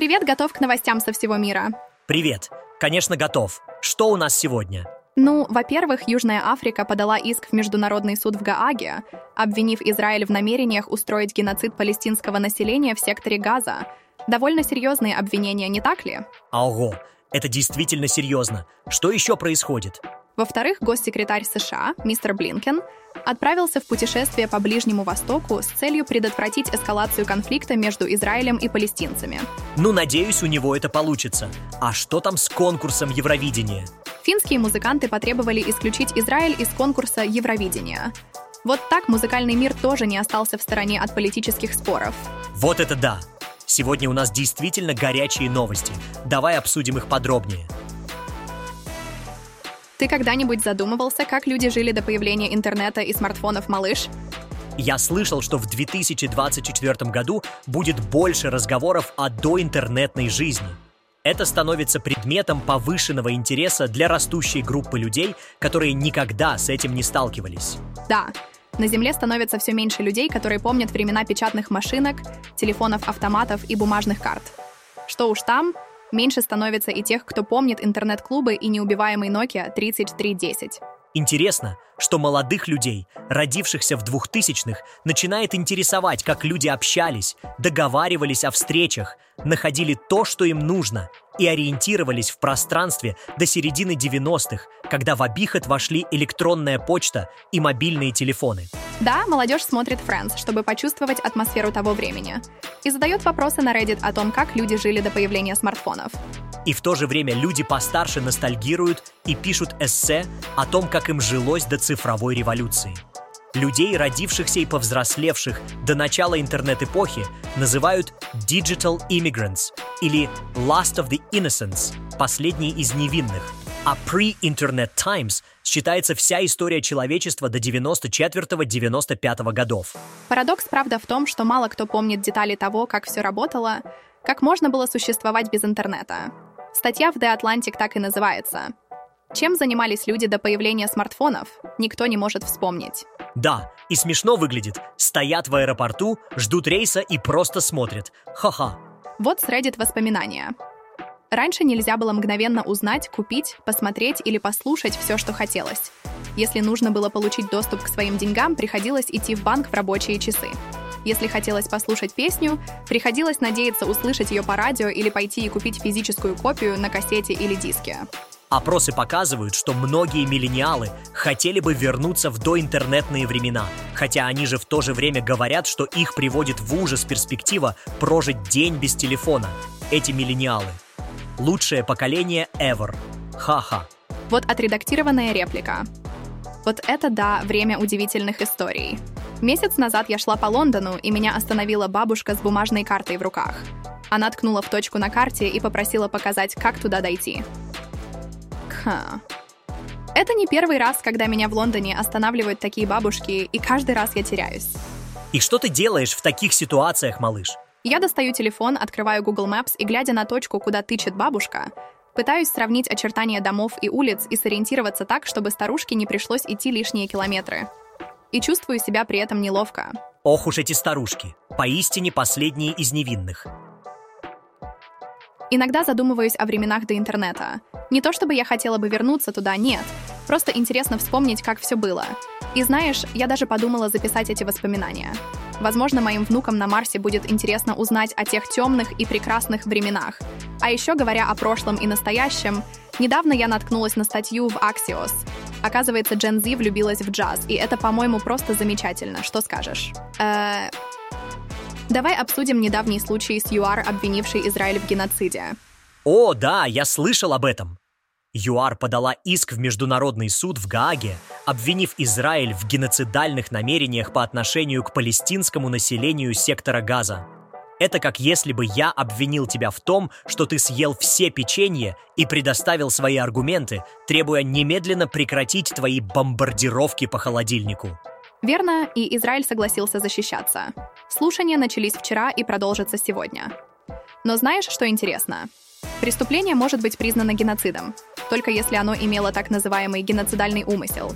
Привет, готов к новостям со всего мира. Привет. Конечно, готов. Что у нас сегодня? Ну, во-первых, Южная Африка подала иск в Международный суд в Гааге, обвинив Израиль в намерениях устроить геноцид палестинского населения в секторе Газа. Довольно серьезные обвинения, не так ли? Ого, это действительно серьезно. Что еще происходит? Во-вторых, госсекретарь США, мистер Блинкен, отправился в путешествие по Ближнему Востоку с целью предотвратить эскалацию конфликта между Израилем и палестинцами. Ну, надеюсь, у него это получится. А что там с конкурсом Евровидения? Финские музыканты потребовали исключить Израиль из конкурса Евровидения. Вот так музыкальный мир тоже не остался в стороне от политических споров. Вот это да! Сегодня у нас действительно горячие новости. Давай обсудим их подробнее. Ты когда-нибудь задумывался, как люди жили до появления интернета и смартфонов, малыш? Я слышал, что в 2024 году будет больше разговоров о доинтернетной жизни. Это становится предметом повышенного интереса для растущей группы людей, которые никогда с этим не сталкивались. Да, на Земле становится все меньше людей, которые помнят времена печатных машинок, телефонов-автоматов и бумажных карт. Что уж там, Меньше становится и тех, кто помнит интернет-клубы и неубиваемый Nokia 3310. Интересно, что молодых людей, родившихся в 2000-х, начинает интересовать, как люди общались, договаривались о встречах, находили то, что им нужно, и ориентировались в пространстве до середины 90-х, когда в обиход вошли электронная почта и мобильные телефоны. Да, молодежь смотрит Friends, чтобы почувствовать атмосферу того времени, и задает вопросы на Reddit о том, как люди жили до появления смартфонов. И в то же время люди постарше ностальгируют и пишут эссе о том, как им жилось до цифровой революции. Людей, родившихся и повзрослевших до начала интернет-эпохи, называют Digital Immigrants или Last of the Innocents, последние из невинных. А Pre-Internet Times считается вся история человечества до 94-95 годов. Парадокс, правда, в том, что мало кто помнит детали того, как все работало, как можно было существовать без интернета. Статья в The Atlantic так и называется. Чем занимались люди до появления смартфонов, никто не может вспомнить. Да, и смешно выглядит. Стоят в аэропорту, ждут рейса и просто смотрят. Ха-ха. Вот с воспоминания. Раньше нельзя было мгновенно узнать, купить, посмотреть или послушать все, что хотелось. Если нужно было получить доступ к своим деньгам, приходилось идти в банк в рабочие часы. Если хотелось послушать песню, приходилось надеяться услышать ее по радио или пойти и купить физическую копию на кассете или диске. Опросы показывают, что многие миллениалы хотели бы вернуться в доинтернетные времена, хотя они же в то же время говорят, что их приводит в ужас перспектива прожить день без телефона. Эти миллениалы. Лучшее поколение ever. Ха-ха. Вот отредактированная реплика. Вот это да, время удивительных историй. Месяц назад я шла по Лондону, и меня остановила бабушка с бумажной картой в руках. Она ткнула в точку на карте и попросила показать, как туда дойти. Ха. Это не первый раз, когда меня в Лондоне останавливают такие бабушки, и каждый раз я теряюсь. И что ты делаешь в таких ситуациях, малыш? Я достаю телефон, открываю Google Maps и, глядя на точку, куда тычет бабушка, пытаюсь сравнить очертания домов и улиц и сориентироваться так, чтобы старушке не пришлось идти лишние километры и чувствую себя при этом неловко. Ох уж эти старушки, поистине последние из невинных. Иногда задумываюсь о временах до интернета. Не то чтобы я хотела бы вернуться туда, нет. Просто интересно вспомнить, как все было. И знаешь, я даже подумала записать эти воспоминания. Возможно, моим внукам на Марсе будет интересно узнать о тех темных и прекрасных временах. А еще, говоря о прошлом и настоящем, недавно я наткнулась на статью в Axios, Оказывается, Джен Зи влюбилась в джаз, и это, по-моему, просто замечательно. Что скажешь? Э... Давай обсудим недавний случай с ЮАР, обвинивший Израиль в геноциде. О, да, я слышал об этом. ЮАР подала иск в Международный суд в Гааге, обвинив Израиль в геноцидальных намерениях по отношению к палестинскому населению сектора Газа. Это как если бы я обвинил тебя в том, что ты съел все печенье и предоставил свои аргументы, требуя немедленно прекратить твои бомбардировки по холодильнику. Верно, и Израиль согласился защищаться. Слушания начались вчера и продолжатся сегодня. Но знаешь, что интересно? Преступление может быть признано геноцидом, только если оно имело так называемый геноцидальный умысел.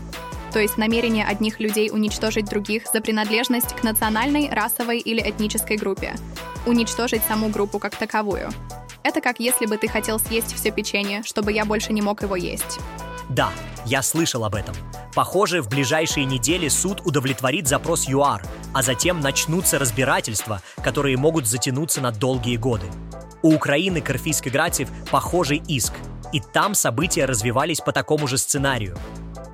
то есть намерение одних людей уничтожить других за принадлежность к национальной, расовой или этнической группе, уничтожить саму группу как таковую. Это как если бы ты хотел съесть все печенье, чтобы я больше не мог его есть. Да, я слышал об этом. Похоже, в ближайшие недели суд удовлетворит запрос ЮАР, а затем начнутся разбирательства, которые могут затянуться на долгие годы. У Украины к Орфийской Гратьев похожий иск, и там события развивались по такому же сценарию.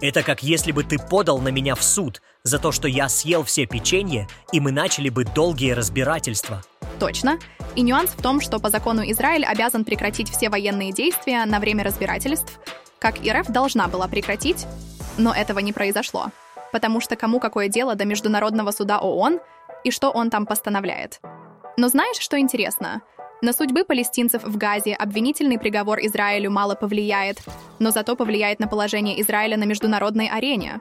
Это как если бы ты подал на меня в суд за то, что я съел все печенье, и мы начали бы долгие разбирательства. Точно. И нюанс в том, что по закону Израиль обязан прекратить все военные действия на время разбирательств, как РФ должна была прекратить, но этого не произошло. Потому что кому какое дело до Международного суда ООН и что он там постановляет. Но знаешь, что интересно? На судьбы палестинцев в Газе обвинительный приговор Израилю мало повлияет, но зато повлияет на положение Израиля на международной арене.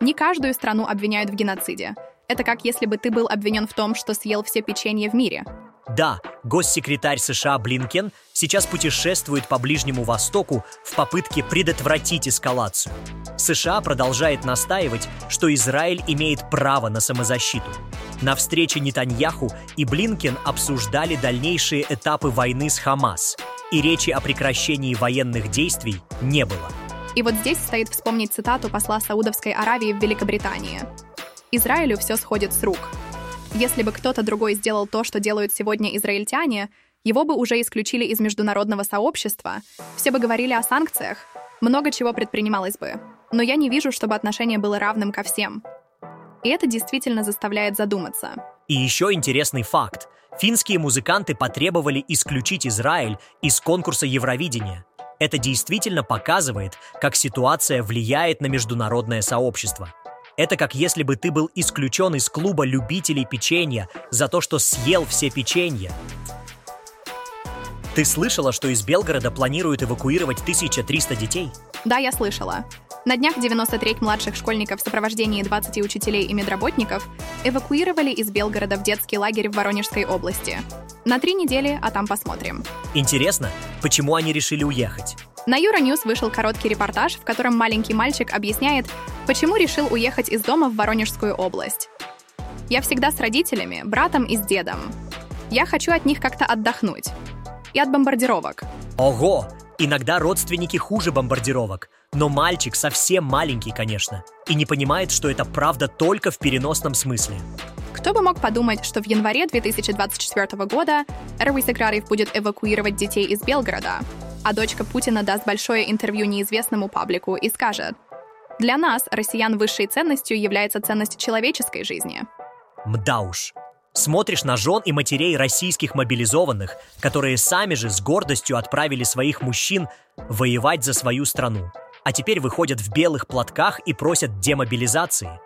Не каждую страну обвиняют в геноциде. Это как если бы ты был обвинен в том, что съел все печенье в мире. Да, госсекретарь США Блинкен сейчас путешествует по Ближнему Востоку в попытке предотвратить эскалацию. США продолжает настаивать, что Израиль имеет право на самозащиту. На встрече Нетаньяху и Блинкен обсуждали дальнейшие этапы войны с Хамас, и речи о прекращении военных действий не было. И вот здесь стоит вспомнить цитату посла Саудовской Аравии в Великобритании. «Израилю все сходит с рук. Если бы кто-то другой сделал то, что делают сегодня израильтяне, его бы уже исключили из международного сообщества, все бы говорили о санкциях, много чего предпринималось бы. Но я не вижу, чтобы отношение было равным ко всем. И это действительно заставляет задуматься. И еще интересный факт. Финские музыканты потребовали исключить Израиль из конкурса Евровидения. Это действительно показывает, как ситуация влияет на международное сообщество. Это как если бы ты был исключен из клуба любителей печенья за то, что съел все печенья. Ты слышала, что из Белгорода планируют эвакуировать 1300 детей? Да, я слышала. На днях 93 младших школьников в сопровождении 20 учителей и медработников эвакуировали из Белгорода в детский лагерь в Воронежской области. На три недели, а там посмотрим. Интересно, почему они решили уехать? На Euronews вышел короткий репортаж, в котором маленький мальчик объясняет, почему решил уехать из дома в Воронежскую область. «Я всегда с родителями, братом и с дедом. Я хочу от них как-то отдохнуть. И от бомбардировок». Ого! Иногда родственники хуже бомбардировок. Но мальчик совсем маленький, конечно, и не понимает, что это правда только в переносном смысле. Кто бы мог подумать, что в январе 2024 года Эрвий Сакрарев будет эвакуировать детей из Белгорода, а дочка Путина даст большое интервью неизвестному паблику и скажет, «Для нас, россиян, высшей ценностью является ценность человеческой жизни». Мда уж. Смотришь на жен и матерей российских мобилизованных, которые сами же с гордостью отправили своих мужчин воевать за свою страну, а теперь выходят в белых платках и просят демобилизации.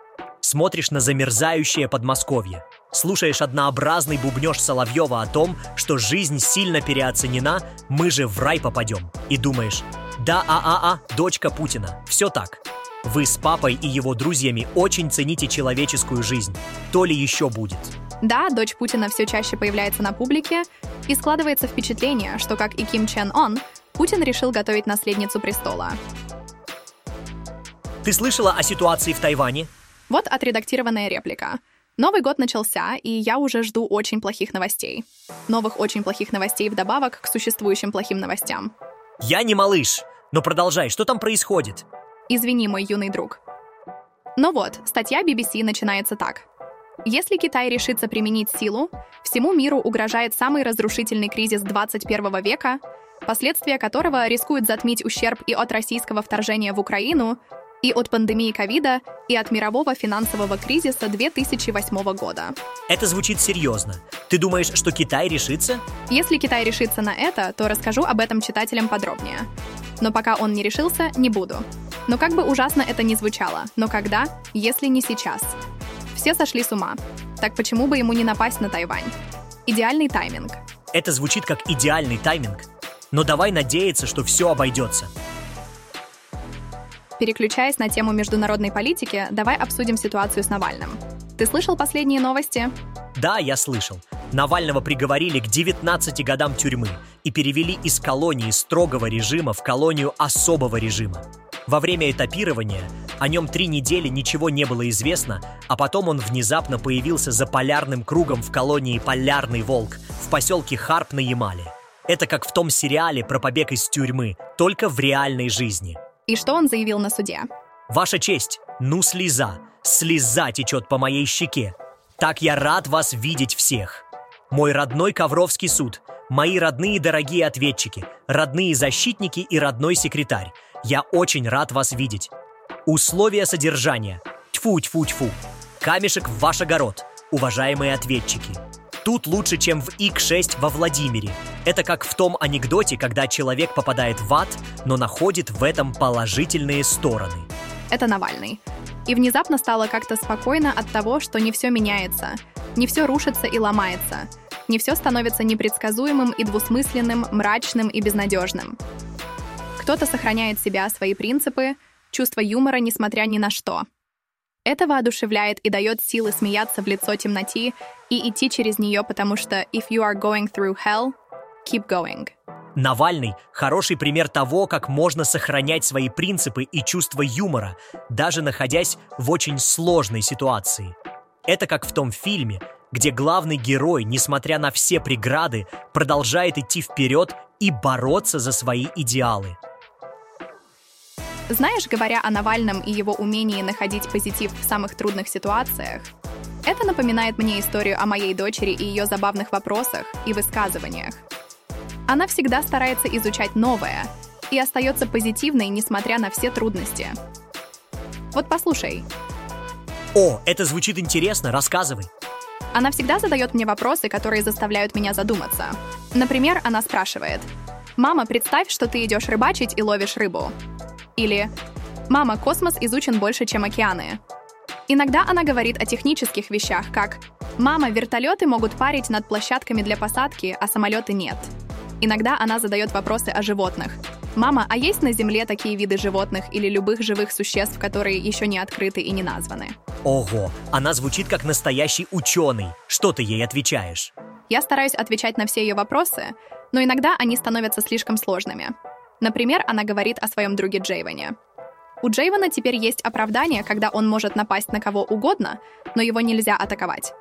Смотришь на замерзающее Подмосковье – Слушаешь однообразный бубнеж Соловьева о том, что жизнь сильно переоценена, мы же в рай попадем. И думаешь, да, а-а-а, дочка Путина, все так. Вы с папой и его друзьями очень цените человеческую жизнь. То ли еще будет. Да, дочь Путина все чаще появляется на публике, и складывается впечатление, что, как и Ким Чен Он, Путин решил готовить наследницу престола. Ты слышала о ситуации в Тайване? Вот отредактированная реплика. Новый год начался, и я уже жду очень плохих новостей. Новых очень плохих новостей вдобавок к существующим плохим новостям. Я не малыш, но продолжай, что там происходит? Извини, мой юный друг. Ну вот, статья BBC начинается так. Если Китай решится применить силу, всему миру угрожает самый разрушительный кризис 21 века, последствия которого рискуют затмить ущерб и от российского вторжения в Украину, и от пандемии ковида, и от мирового финансового кризиса 2008 года. Это звучит серьезно. Ты думаешь, что Китай решится? Если Китай решится на это, то расскажу об этом читателям подробнее. Но пока он не решился, не буду. Но как бы ужасно это ни звучало, но когда, если не сейчас? Все сошли с ума. Так почему бы ему не напасть на Тайвань? Идеальный тайминг. Это звучит как идеальный тайминг. Но давай надеяться, что все обойдется. Переключаясь на тему международной политики, давай обсудим ситуацию с Навальным. Ты слышал последние новости? Да, я слышал. Навального приговорили к 19 годам тюрьмы и перевели из колонии строгого режима в колонию особого режима. Во время этапирования О нем три недели ничего не было известно, а потом он внезапно появился за полярным кругом в колонии «Полярный волк» в поселке Харп на Ямале. Это как в том сериале про побег из тюрьмы, только в реальной жизни. И что он заявил на суде? Ваша честь, ну слеза, слеза течет по моей щеке. Так я рад вас видеть всех. Мой родной Ковровский суд, мои родные дорогие ответчики, родные защитники и родной секретарь. Я очень рад вас видеть. Условия содержания. Тьфу-тьфу-тьфу. Камешек в ваш огород, уважаемые ответчики. Тут лучше, чем в ИК-6 во Владимире. Это как в том анекдоте, когда человек попадает в ад, но находит в этом положительные стороны. Это Навальный. И внезапно стало как-то спокойно от того, что не все меняется, не все рушится и ломается, не все становится непредсказуемым и двусмысленным, мрачным и безнадежным. Кто-то сохраняет себя, свои принципы, чувство юмора, несмотря ни на что. Это воодушевляет и дает силы смеяться в лицо темноте и идти через нее, потому что if you are going through hell, keep going. Навальный – хороший пример того, как можно сохранять свои принципы и чувство юмора, даже находясь в очень сложной ситуации. Это как в том фильме, где главный герой, несмотря на все преграды, продолжает идти вперед и бороться за свои идеалы. Знаешь, говоря о Навальном и его умении находить позитив в самых трудных ситуациях, это напоминает мне историю о моей дочери и ее забавных вопросах и высказываниях. Она всегда старается изучать новое и остается позитивной, несмотря на все трудности. Вот послушай. О, это звучит интересно, рассказывай. Она всегда задает мне вопросы, которые заставляют меня задуматься. Например, она спрашивает, «Мама, представь, что ты идешь рыбачить и ловишь рыбу. Или «Мама, космос изучен больше, чем океаны». Иногда она говорит о технических вещах, как «Мама, вертолеты могут парить над площадками для посадки, а самолеты нет». Иногда она задает вопросы о животных. «Мама, а есть на Земле такие виды животных или любых живых существ, которые еще не открыты и не названы?» Ого, она звучит как настоящий ученый. Что ты ей отвечаешь? Я стараюсь отвечать на все ее вопросы, но иногда они становятся слишком сложными. Например, она говорит о своем друге Джейвоне. У Джейвона теперь есть оправдание, когда он может напасть на кого угодно, но его нельзя атаковать.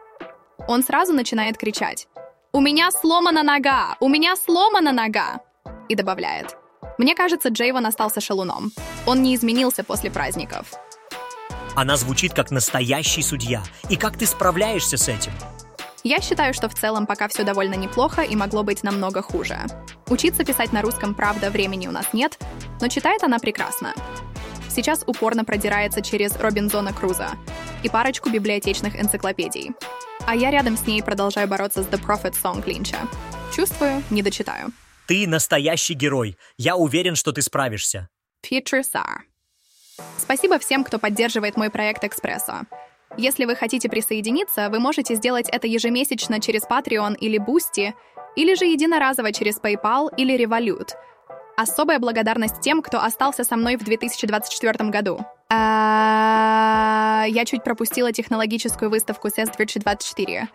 Он сразу начинает кричать «У меня сломана нога! У меня сломана нога!» и добавляет «Мне кажется, Джейвон остался шалуном. Он не изменился после праздников». Она звучит как настоящий судья. И как ты справляешься с этим? Я считаю, что в целом пока все довольно неплохо и могло быть намного хуже. Учиться писать на русском, правда, времени у нас нет, но читает она прекрасно. Сейчас упорно продирается через Робинзона Круза и парочку библиотечных энциклопедий. А я рядом с ней продолжаю бороться с The Prophet Song Линча. Чувствую, не дочитаю. Ты настоящий герой. Я уверен, что ты справишься. Future Star. Спасибо всем, кто поддерживает мой проект «Экспрессо». Если вы хотите присоединиться, вы можете сделать это ежемесячно через Patreon или Boosty, или же единоразово через PayPal или Revolut. Особая благодарность тем, кто остался со мной в 2024 году. А, я чуть пропустила технологическую выставку CES 2024.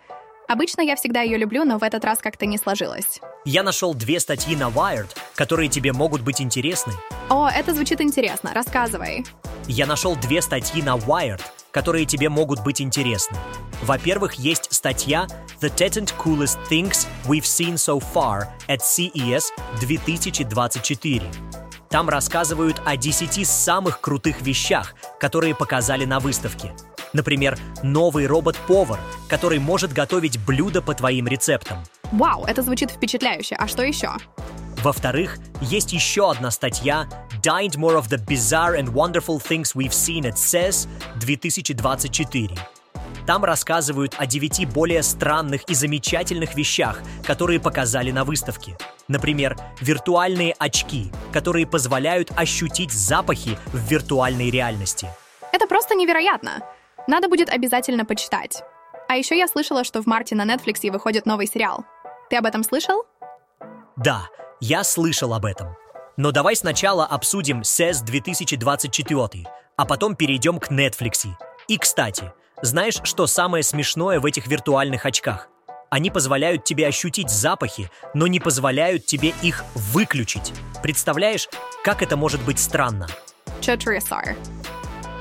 Обычно я всегда ее люблю, но в этот раз как-то не сложилось. Я нашел две статьи на Wired, которые тебе могут быть интересны. О, это звучит интересно. Рассказывай. Я нашел две статьи на Wired, которые тебе могут быть интересны. Во-первых, есть статья «The 10 Coolest Things We've Seen So Far at CES 2024». Там рассказывают о 10 самых крутых вещах, которые показали на выставке. Например, новый робот-повар, который может готовить блюда по твоим рецептам. Вау, это звучит впечатляюще. А что еще? Во-вторых, есть еще одна статья Dined More of the Bizarre and Wonderful Things We've Seen at CES 2024. Там рассказывают о девяти более странных и замечательных вещах, которые показали на выставке. Например, виртуальные очки, которые позволяют ощутить запахи в виртуальной реальности. Это просто невероятно. Надо будет обязательно почитать. А еще я слышала, что в марте на Netflix выходит новый сериал. Ты об этом слышал? Да, я слышал об этом. Но давай сначала обсудим CES 2024, а потом перейдем к Netflix. И, кстати, знаешь, что самое смешное в этих виртуальных очках? Они позволяют тебе ощутить запахи, но не позволяют тебе их выключить. Представляешь, как это может быть странно? Чотрисар.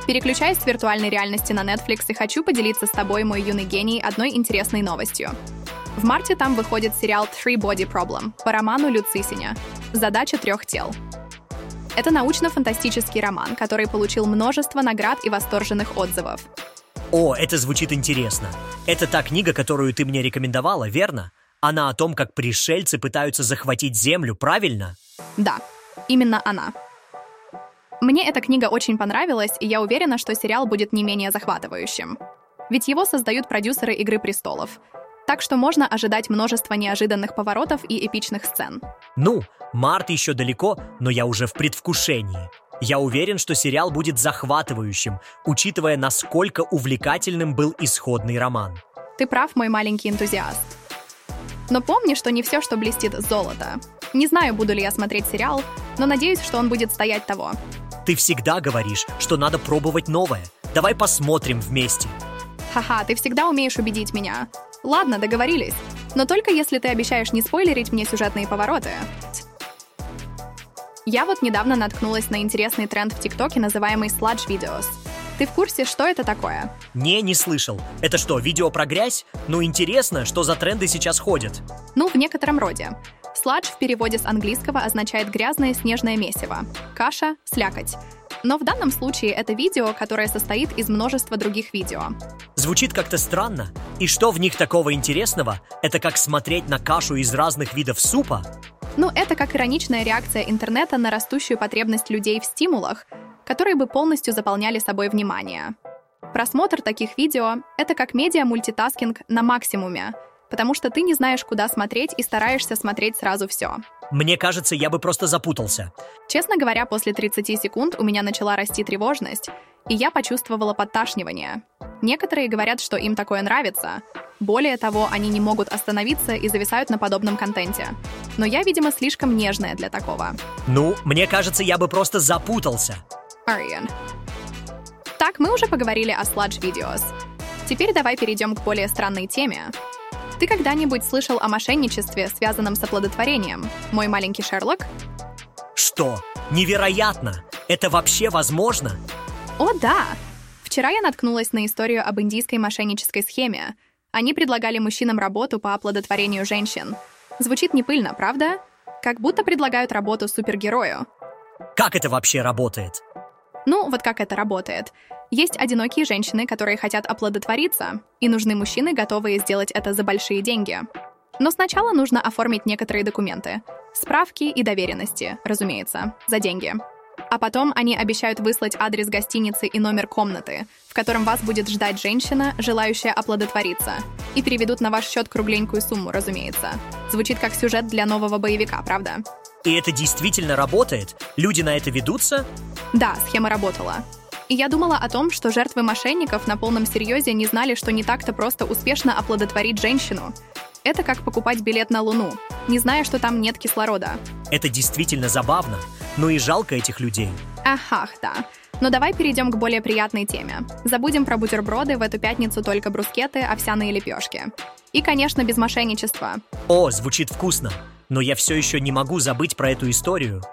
Переключаясь с виртуальной реальности на Netflix и хочу поделиться с тобой, мой юный гений, одной интересной новостью. В марте там выходит сериал Three Body Problem по роману Люцисиня «Задача трех тел». Это научно-фантастический роман, который получил множество наград и восторженных отзывов. О, это звучит интересно. Это та книга, которую ты мне рекомендовала, верно? Она о том, как пришельцы пытаются захватить Землю, правильно? Да, именно она. Мне эта книга очень понравилась, и я уверена, что сериал будет не менее захватывающим. Ведь его создают продюсеры «Игры престолов», так что можно ожидать множество неожиданных поворотов и эпичных сцен. Ну, март еще далеко, но я уже в предвкушении. Я уверен, что сериал будет захватывающим, учитывая, насколько увлекательным был исходный роман. Ты прав, мой маленький энтузиаст. Но помни, что не все, что блестит, золото. Не знаю, буду ли я смотреть сериал, но надеюсь, что он будет стоять того. Ты всегда говоришь, что надо пробовать новое. Давай посмотрим вместе. Ха-ха, ты всегда умеешь убедить меня. Ладно, договорились. Но только если ты обещаешь не спойлерить мне сюжетные повороты. Я вот недавно наткнулась на интересный тренд в ТикТоке, называемый Sludge Videos. Ты в курсе, что это такое? Не, не слышал. Это что, видео про грязь? Ну, интересно, что за тренды сейчас ходят? Ну, в некотором роде. Сладж в переводе с английского означает «грязное снежное месиво», «каша», «слякоть». Но в данном случае это видео, которое состоит из множества других видео. Звучит как-то странно. И что в них такого интересного? Это как смотреть на кашу из разных видов супа? Ну, это как ироничная реакция интернета на растущую потребность людей в стимулах, которые бы полностью заполняли собой внимание. Просмотр таких видео — это как медиа-мультитаскинг на максимуме, потому что ты не знаешь, куда смотреть и стараешься смотреть сразу все. Мне кажется, я бы просто запутался. Честно говоря, после 30 секунд у меня начала расти тревожность, и я почувствовала подташнивание. Некоторые говорят, что им такое нравится. Более того, они не могут остановиться и зависают на подобном контенте. Но я, видимо, слишком нежная для такого. Ну, мне кажется, я бы просто запутался. Ариан. Так, мы уже поговорили о Sludge Videos. Теперь давай перейдем к более странной теме. Ты когда-нибудь слышал о мошенничестве, связанном с оплодотворением, мой маленький Шерлок? Что? Невероятно! Это вообще возможно? О, да! Вчера я наткнулась на историю об индийской мошеннической схеме. Они предлагали мужчинам работу по оплодотворению женщин. Звучит не пыльно, правда? Как будто предлагают работу супергерою. Как это вообще работает? Ну, вот как это работает. Есть одинокие женщины, которые хотят оплодотвориться, и нужны мужчины, готовые сделать это за большие деньги. Но сначала нужно оформить некоторые документы. Справки и доверенности, разумеется, за деньги. А потом они обещают выслать адрес гостиницы и номер комнаты, в котором вас будет ждать женщина, желающая оплодотвориться. И переведут на ваш счет кругленькую сумму, разумеется. Звучит как сюжет для нового боевика, правда? И это действительно работает? Люди на это ведутся? Да, схема работала. И я думала о том, что жертвы мошенников на полном серьезе не знали, что не так-то просто успешно оплодотворить женщину. Это как покупать билет на Луну, не зная, что там нет кислорода. Это действительно забавно, но и жалко этих людей. Ах, да. Но давай перейдем к более приятной теме. Забудем про бутерброды, в эту пятницу только брускеты, овсяные лепешки. И, конечно, без мошенничества. О, звучит вкусно. Но я все еще не могу забыть про эту историю.